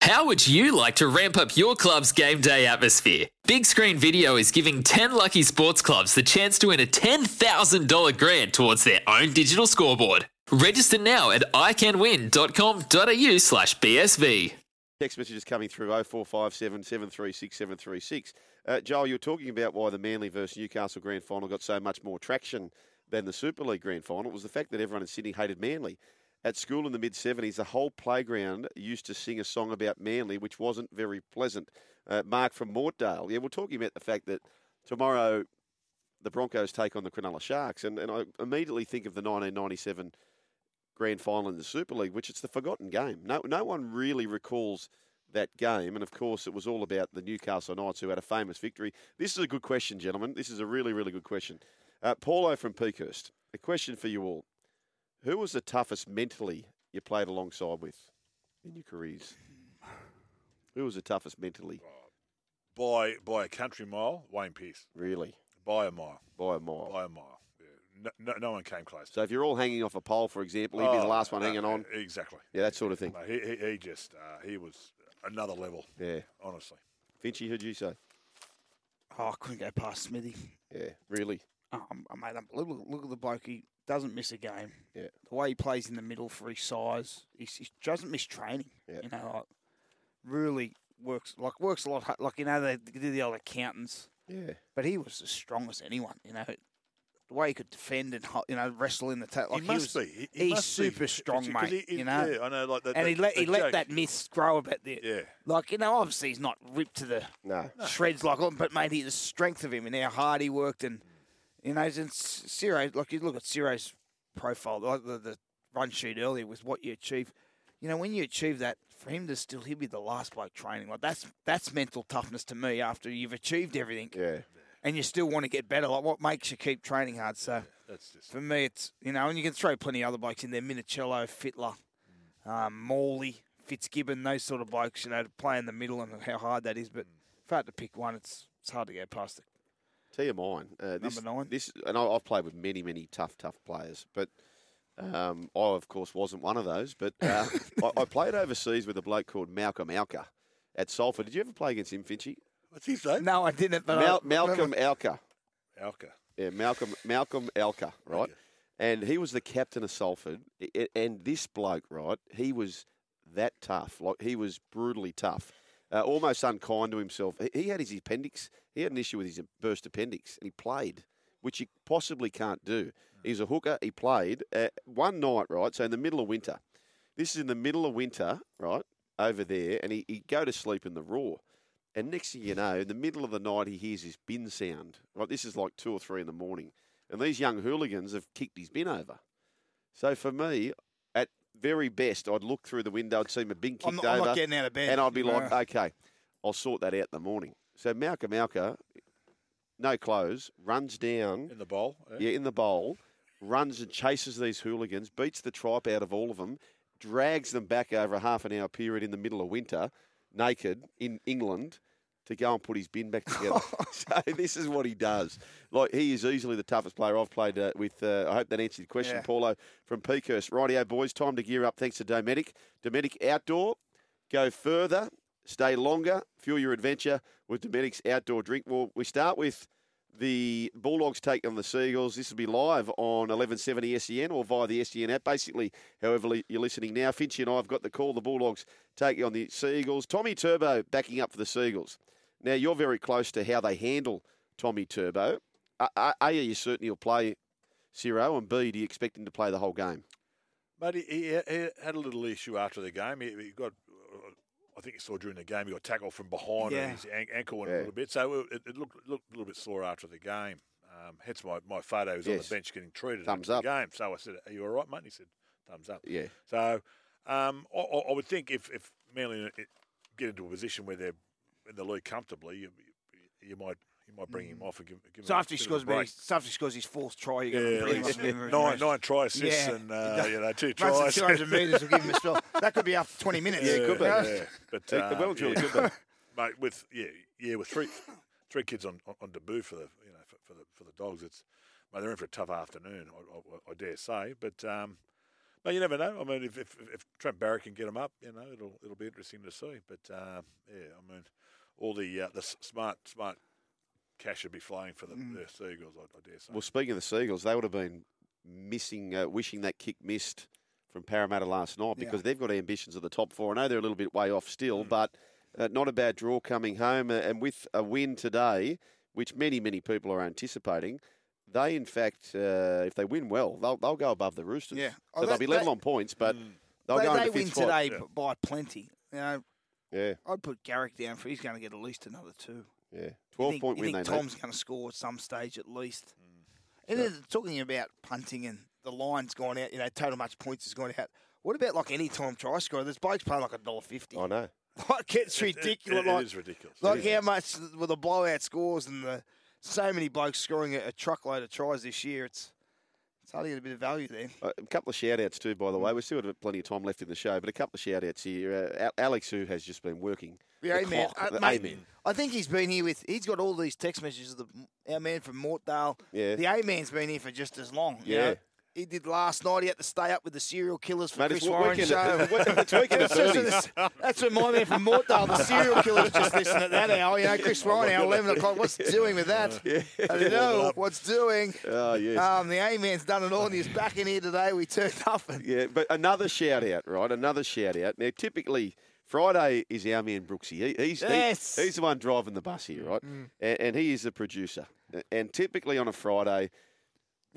How would you like to ramp up your club's game day atmosphere? Big Screen Video is giving 10 lucky sports clubs the chance to win a $10,000 grant towards their own digital scoreboard. Register now at iCanWin.com.au slash BSV. Text messages coming through 0457 736 736. Uh, Joel, you were talking about why the Manly versus Newcastle grand final got so much more traction than the Super League grand final. It was the fact that everyone in Sydney hated Manly. At school in the mid 70s, the whole playground used to sing a song about Manly, which wasn't very pleasant. Uh, Mark from Mortdale. Yeah, we're talking about the fact that tomorrow the Broncos take on the Cronulla Sharks, and, and I immediately think of the 1997 grand final in the Super League, which it's the forgotten game. No, no one really recalls that game, and of course, it was all about the Newcastle Knights who had a famous victory. This is a good question, gentlemen. This is a really, really good question. Uh, Paulo from Peakhurst, a question for you all. Who was the toughest mentally you played alongside with in your careers? Who was the toughest mentally? By by a country mile, Wayne Pearce. Really? By a mile. By a mile. By a mile. Yeah. No, no, no one came close. So if you're all hanging off a pole, for example, he'd be the Oh, last one uh, hanging on. Exactly. Yeah, that sort of thing. No, he, he, he just uh, he was another level. Yeah. Honestly. Finchy, who'd you say? Oh, I couldn't go past Smithy. Yeah, really. Mate, look, look- at the bloke. He doesn't miss a game. Yeah. The way he plays in the middle for his size, he, he doesn't miss training. Yeah. You know, like, really works like works a lot. hard- Like you know, they do the old accountants. Yeah. But he was as strong as anyone. You know, the way he could defend and you know wrestle in the ta- like he must was, be. He, he he's must be. super strong, 'Cause mate. he- he- you know, Yeah, I know. Like that. and he let he that let that myth grow a bit there. Yeah. Like you know, obviously he's not ripped to the No. shreds like, but mate, he, the strength of him and how hard he worked, and you know, and Ciro, like you look at Ciro's profile, like the, the run sheet earlier was what you achieve. You know, when you achieve that, for him to still he'd be the last bloke training. Like that's that's mental toughness to me. After you've achieved everything, Yeah. and you still want to get better. Like what makes you keep training hard? So That's just. for me, it's you know, and you can throw plenty of other blokes in there: Minichiello, Fittler, um, Morley, Fitzgibbon, those sort of blokes. You know, to play in the middle and how hard that is. But if I had to pick one, it's it's hard to go past it. Tell you mine. Uh, this, Number nine. This, and I- I've played with many, many tough, tough players, but um, I, of course, wasn't one of those. But uh, I, I played overseas with a bloke called Malcolm Alker at Salford. Did you ever play against him, Finchy? What's he say? No, I didn't. But Mal- I, Malcolm Alker. Alker. Yeah, Malcolm Malcolm Alker, right? Okay. And he was the captain of Salford. I- I- And this bloke, right? He was that tough. Like he was brutally tough, uh, almost unkind to himself. He, had his appendix. He had an issue with his burst appendix, and he played, which he possibly can't do. He's a hooker. He played uh, one night, right? So in the middle of winter. This is in the middle of winter, right? Over there, and he he'd go to sleep in the raw. And next thing you know, in the middle of the night, he hears his bin sound. Right, this is like two or three in the morning, and these young hooligans have kicked his bin over. So for me, very best, I'd look through the window, I'd see my bin kicked I'm not, over, I'm not getting out of bed. and I'd be like, Uh, okay, I'll sort that out in the morning. So Malcolm Malka, no clothes, runs down, In the bowl. yeah, in the bowl, runs and chases these hooligans, beats the tripe out of all of them, drags them back over a half an hour period in the middle of winter, naked in England, to go and put his bin back together. so this is what he does. Like he is easily the toughest player I've played uh, with. Uh, I hope that answered your question, Yeah. Paulo from Peakhurst. Rightio, boys, time to gear up. Thanks to Dometic. Dometic Outdoor. Go further, stay longer, fuel your adventure with Dometic's Outdoor Drink. Well, we start with the Bulldogs take on the Seagulls. This will be live on 1170 SEN or via the SEN app. Basically, however you're listening now, Finchy and I have got the call. The Bulldogs taking on the Seagulls. Tommy Turbo backing up for the Seagulls. Now, you're very close to how they handle Tommy Turbo. A, A, A, are you certain he'll play Ciro? And B, do you expect him to play the whole game? But he, he, he had a little issue after the game. He, he got, uh, I think you saw during the game, he got tackled from behind Yeah. and his an- ankle went Yeah. a little bit. So it, it looked, looked a little bit sore after the game. Um, hence my, my photo was on the bench getting treated Thumbs after up. the game. So I said, Are you all right, mate? And he said, Thumbs up. Yeah. So um, I, I I would think if, if Manly get into a position where they're in the league comfortably, you, you might you might bring him off and give, give So him after he a bit of scores, a break. maybe- so after he scores his fourth try, you're Yeah, going to bring him off. and least rest. nine, nine try assists Yeah. and uh, you know two tries. the 200 metres will give him a spell. That could be after 20 minutes. yeah, could be. yeah. Yeah. But uh, well and truly yeah. could be. mate. With yeah, yeah, with three three kids on on, on debut for the you know for, for the for the dogs, it's mate, they're in for a tough afternoon. I, I, I dare say, but um, but you never know. I mean, if, if if Trent Barrett can get them up, you know, it'll it'll be interesting to see. But um, yeah, I mean, all the uh, the smart smart cash should be flowing for the, the Seagulls. I, I dare say. Well, speaking of the Seagulls, they would have been missing, uh, wishing that kick missed from Parramatta last night because they've got ambitions at the top four. I know they're a little bit way off still, but uh, not a bad draw coming home. Uh, and with a win today, which many, many people are anticipating, they, in fact, uh, if they win well, they'll, they'll go above the Roosters. Yeah. So Oh, they'll be level that- on points, but they'll they go they into win fifth spot. today Yeah. by plenty. You know, Yeah, I'd put Garrick down for he's going to get at least another two. yeah. You 12 think, point you win think. Tom's going to score at some stage at least. Mm. And then talking about punting and the line's gone out, you know, total match points has gone out. What about like any time try scorer? There's blokes paying like a dollar fifty. I know. Like it's It- it- ridiculous. it like is ridiculous. like It is. how much with the blowout scores and the so many blokes scoring a, a truckload of tries this year. It's it's hard to get a bit of value there. Uh, A couple of shout outs too, by the way. We've still got plenty of time left in the show, but a couple of shout outs here. Uh, Alex, who has just been working. The the A-man. clock, Uh, mate, A-man. I think he's been here with. He's got all these text messages. Of the our man from Mortdale. Yeah. The A man's been here for just as long. you Yeah. know. He did last night. He had to stay up with the serial killers for Mate, Chris Warren show. it's weekend at That's, just- 30s. that's, that's when my man from Mortdale, the serial killers, just listen at that hour. You know, Chris Ryan, hour eleven o'clock. What's doing with that? I don't know what's doing. Oh, yes. Um, the A man's done it all, and he's back in here today. We turned up and Yeah, but another shout out, right? Another shout out. Now, typically, Friday is our man Brooksy. He, he's, he- Yes. he's the one driving the bus here, right? And, and he is the producer. And typically on a Friday,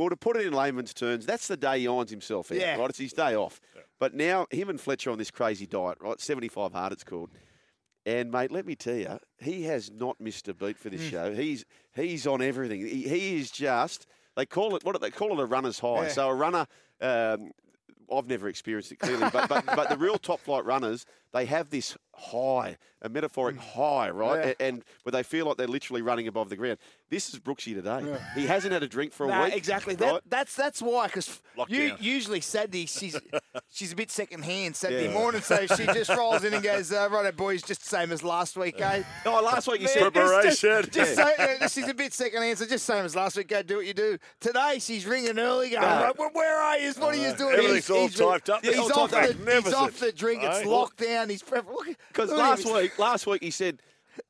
well, to put it in layman's terms, that's the day he irons himself out, Yeah. right? It's his day off. But now, him and Fletcher on this crazy diet, right? 75 hard, it's called. And mate, let me tell you, he has not missed a beat for this show. He's he's on everything. He, he is just. They call it what do they call it? A runner's high. Yeah. So a runner. Um, I've never experienced it clearly, but, but but the real top flight runners, they have this high, a metaphoric high, right? Mm. Yeah. And, and where they feel like they're literally running above the ground. This is Brooksy today. He hasn't had a drink for a No, week. exactly. right? That, that's that's why. Because Lockdown. usually Saturday she's she's a bit second hand Saturday Yeah. morning, so she just rolls in and goes, uh, "Right, boys, just the same as last week, eh?" Oh, last week you said it's just- Preparation. Just, so, uh, she's a bit second hand, so just same as last week. Go do what you do. Today she's ringing early, going, right, well, "Where are you? What are you doing?" Everything's all typed up. He's, all off, typed the, up. he's off the drink. It's locked down. He's prep. Look, Because last week, last week he said,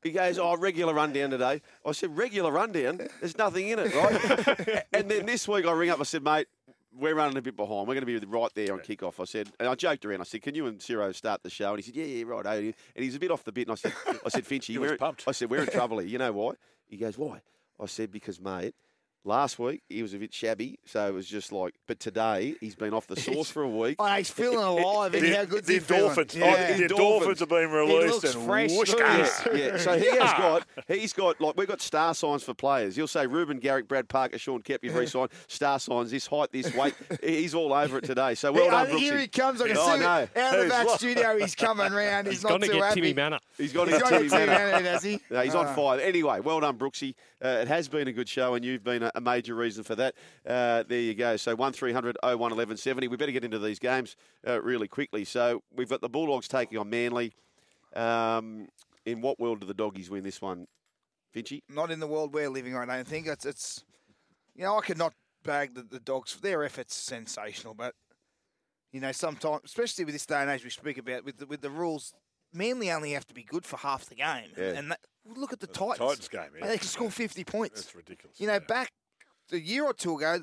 he goes, "Oh, regular rundown today." I said, "Regular rundown? There's nothing in it, right?" and then this week I ring up. I said, "Mate, we're running a bit behind. We're going to be right there on kickoff." I said, and I joked around. I said, "Can you and Ciro start the show?" And he said, "Yeah, yeah, right." oh." And he's a bit off the bit. And I said, "I said, Finchy, we're pumped. I said, "We're in trouble here. You know why?" He goes, "Why?" I said, "Because, mate." Last week he was a bit shabby, so it was just like. But today he's been off the sauce for a week. Oh, he's feeling alive. The, how good's the endorphins. Yeah. Oh, the Endorphins. endorphins have been released looks and fresh, whoosh, doesn't he? ah. Yeah, so he has got he's got like we've got star signs for players. You'll say Reuben Garrick, Brad Parker, Sean Kep, you've re-signed star signs, this height, this weight. He's all over it today. So well Yeah, done, I think here he comes. I can Oh, see no. it. out of the He's back lo- studio. He's coming round. He's, He's not too happy. Timmy Mannah. He's got He's his got Timmy to Timmy Mannah. Mannah, has he? No, he's on Ah. five. Anyway, well done, Brooksy. Uh, it has been a good show, and you've been a, a major reason for that. Uh, there you go. So 1300 01 1170. We better get into these games uh, really quickly. So we've got the Bulldogs taking on Manly. Um, in what world do the doggies win this one, Finchy? Not in the world we're living. Right, I don't think it's. It's. You know, I could not bag the, the dogs. Their efforts sensational, but you know, sometimes, especially with this day and age we speak about, with the, with the rules, Manly only have to be good for half the game. Yeah. And that, look at the Titans. Titans game, yeah. They can score fifty points. That's ridiculous. You know, yeah. back a year or two ago,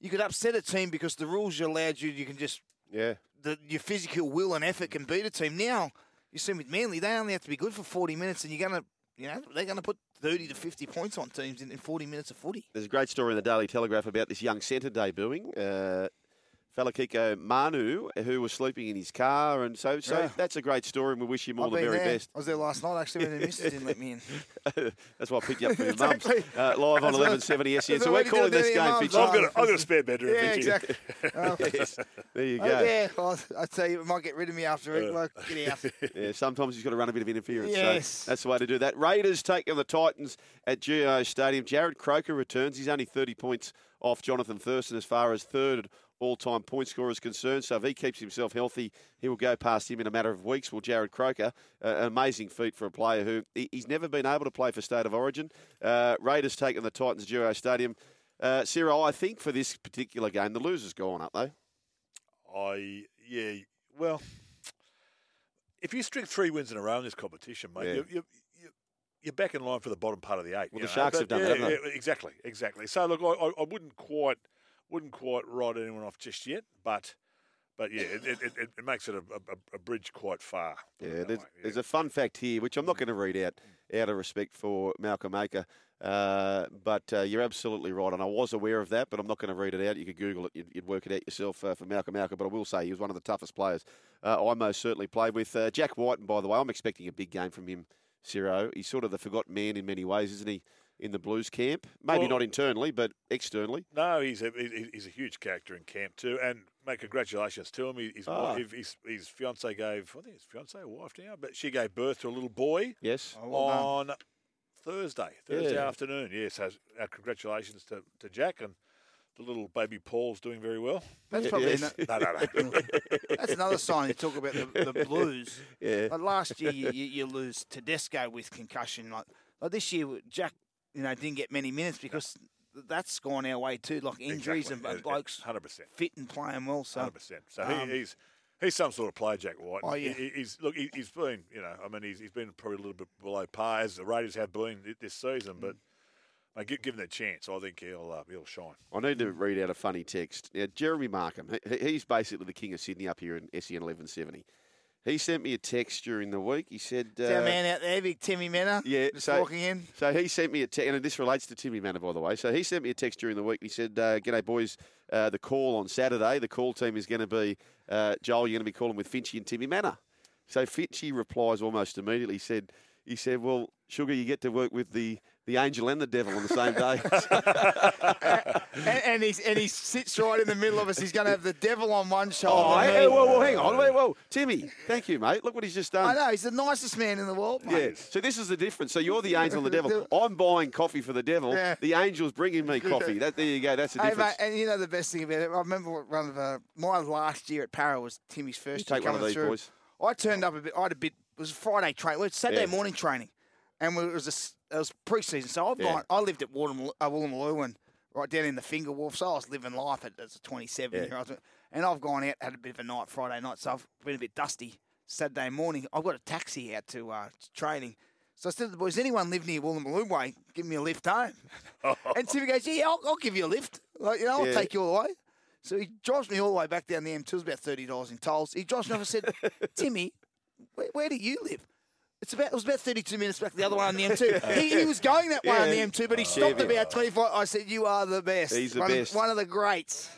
you could upset a team because the rules allowed you. You can just Yeah. the, your physical will and effort can beat a team. Now you see with Manly, they only have to be good for forty minutes, and you're gonna, you know, they're gonna put thirty to fifty points on teams in, in forty minutes of footy. There's a great story in the Daily Telegraph about this young centre debuting uh, Falakiko Manu, who was sleeping in his car. And so so Yeah. that's a great story, and we wish him all I've the very there. best. I was there last night actually when the missus didn't let me in. That's why I picked you up from your Exactly. mum's. Uh, live on That's what- 1170 SEN. So we're calling this game, mum's. Fitchy. I've got a, I've got a spare bedroom. Yeah, Fitchy. exactly. Oh, yes. There you oh, go. yeah, well, I tell you, it might get rid of me after it. Like, get out. Yeah, sometimes he's got to run a bit of interference. Yes. So that's the way to do that. Raiders take on the Titans at GIO Stadium. Jarrod Croker returns. He's only 30 points off Jonathan Thurston as far as third all-time point scorer is concerned. So if he keeps himself healthy, he will go past him in a matter of weeks. Well, Jarrod Croker, uh, an amazing feat for a player who he, he's never been able to play for State of Origin. Uh, Raiders taking the Titans GIO Stadium. Uh, Cyril, I think for this particular game, the loser's gone up, though. I yeah. Well, if you string three wins in a row in this competition, mate, Yeah. you, you, you, you're back in line for the bottom part of the eight. Well, the know, Sharks but have done yeah, that, haven't yeah, exactly, exactly. So look, I, I wouldn't quite wouldn't quite write anyone off just yet, but but yeah, it, it, it, it makes it a, a, a bridge quite far. Yeah, there's, yeah. there's a fun fact here, which I'm not going to read out out of respect for Malcolm Alker. Uh, but uh, you're absolutely right, and I was aware of that, but I'm not going to read it out. You could Google it, you'd, you'd work it out yourself uh, for Malcolm Alker. But I will say he was one of the toughest players uh, I most certainly played with. Uh, Jack Wighton, and by the way, I'm expecting a big game from him, Ciro. He's sort of the forgotten man in many ways, isn't he, in the Blues camp? Maybe Well- not internally, but externally. No, he's a he's a huge character in camp too, and mate, congratulations to him. His Ah. wife, his, his fiance gave I think his fiance or wife now, but she gave birth to a little boy Yes. Oh, well done. on Thursday, Thursday Yeah. afternoon. Yes, so our congratulations to, to Jack and the little baby Paul's doing very well. That's probably Yes. No, no, no. that's another sign you talk about the, the Blues. Yeah. Like last year, you, you, you lose Tedesco with concussion. Like, like this year, Jack, you know, didn't get many minutes because that's gone our way too. Like injuries Exactly. and blokes hundred percent, fit and playing well. So hundred percent. So um, he, he's he's some sort of player, Jack Wighton. Oh, yeah. He- he's look, he, he's been, you know, I mean, he's he's been probably a little bit below par as the Raiders have been this season, but. Mate, gi- given the chance, I think he'll uh, he'll shine. I need to read out a funny text. Now, Jeremy Markham, he, he's basically the king of Sydney up here in SEN 1170. He sent me a text during the week. He said, is our uh, man out there, big Timmy Mannah, yeah, just so- walking in. So he sent me a text, and this relates to Timmy Mannah, by the way. So he sent me a text during the week. He said, uh, "G'day, boys. Uh, the call on Saturday. The call team is going to be uh, Joel. You're going to be calling with Finchy and Timmy Mannah." So Finchy replies almost immediately. He said, "He said, well, sugar, you get to work with the." The angel and the devil on the same day. and, and he's and he sits right in the middle of us. He's going to have the devil on one shoulder. oh, hey, whoa, whoa, hang on, wait, whoa, Timmy, thank you, mate. Look what he's just done. I know he's the nicest man in the world. Yeah. So this is the difference. So you're the angel and the devil. I'm buying coffee for the devil. Yeah. The angel's bringing me coffee. That there you go. That's the Hey, difference. mate, and you know the best thing about it. I remember one of uh, my last year at Para was Timmy's first You year take one of coming these, through. boys. I turned up a bit. I had a bit. It was a Friday training. It was Saturday Yeah. morning training, and it was a, it was pre-season. So I've Yeah. gone. I lived at Woolloomooloo, uh, Woolloomooloo and right down in the Finger Wharf. So I was living life at, as a 27-year-old. And I've gone out had a bit of a night Friday night. So I've been a bit dusty. Saturday morning, I've got a taxi out to uh, to training. So I said to the boys, anyone live near Woolloomooloo Way, give me a lift home. and Timmy goes, yeah, I'll, I'll give you a lift. Like, you know, I'll Yeah. take you all the way. So he drives me all the way back down the M2. It was about thirty dollars in tolls. He drives me off and said, "Timmy, where, where do you live?" It's about it was about thirty-two minutes back the other way on the M2. he, he was going that way on the M2, but he oh, stopped Chevy. about twenty-five. I said, "You are the best. He's the one, best. One of the greats."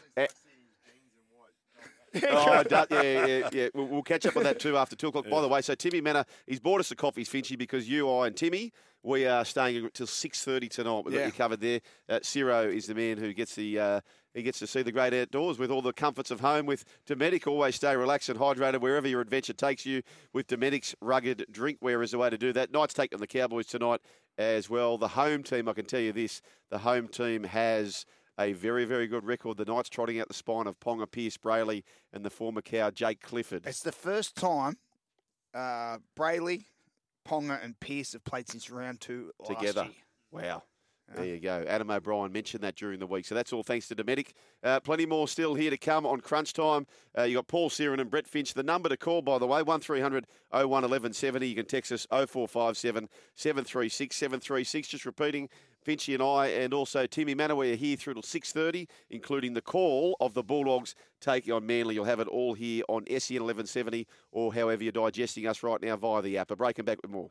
Oh, yeah, yeah, yeah. We'll, we'll catch up on that too after two o'clock. By the way, so Timmy Mannah, he's bought us a coffee, Finchy, because you, I, and Timmy, we are staying until six thirty tonight. We've got Yeah. you covered there. Uh, Ciro is the man who gets the. Uh, he gets to see the great outdoors with all the comforts of home. With Dometic, always stay relaxed and hydrated wherever your adventure takes you. With Dometic's rugged drinkware is the way to do that. Knights take on the Cowboys tonight as well. The home team, I can tell you this: the home team has a very, very good record. The Knights trotting out the spine of Ponga, Pearce, Brailey, and the former cow Jake Clifford. It's the first time uh, Brailey, Ponga, and Pearce have played since round two together. Wow. There you go. Adam O'Brien mentioned that during the week. So that's all thanks to Dometic. Uh, plenty more still here to come on crunch time. Uh, you got Paul Sironen and Brett Finch. The number to call, by the way, 1300 01 1170. You can text us 0457 736 736. Just repeating, Finchy and I, and also Timmy Mannah, we are here through till 6.30, including the call of the Bulldogs taking on Manly. You'll have it all here on SEN 1170 or however you're digesting us right now via the app. A break and back with more.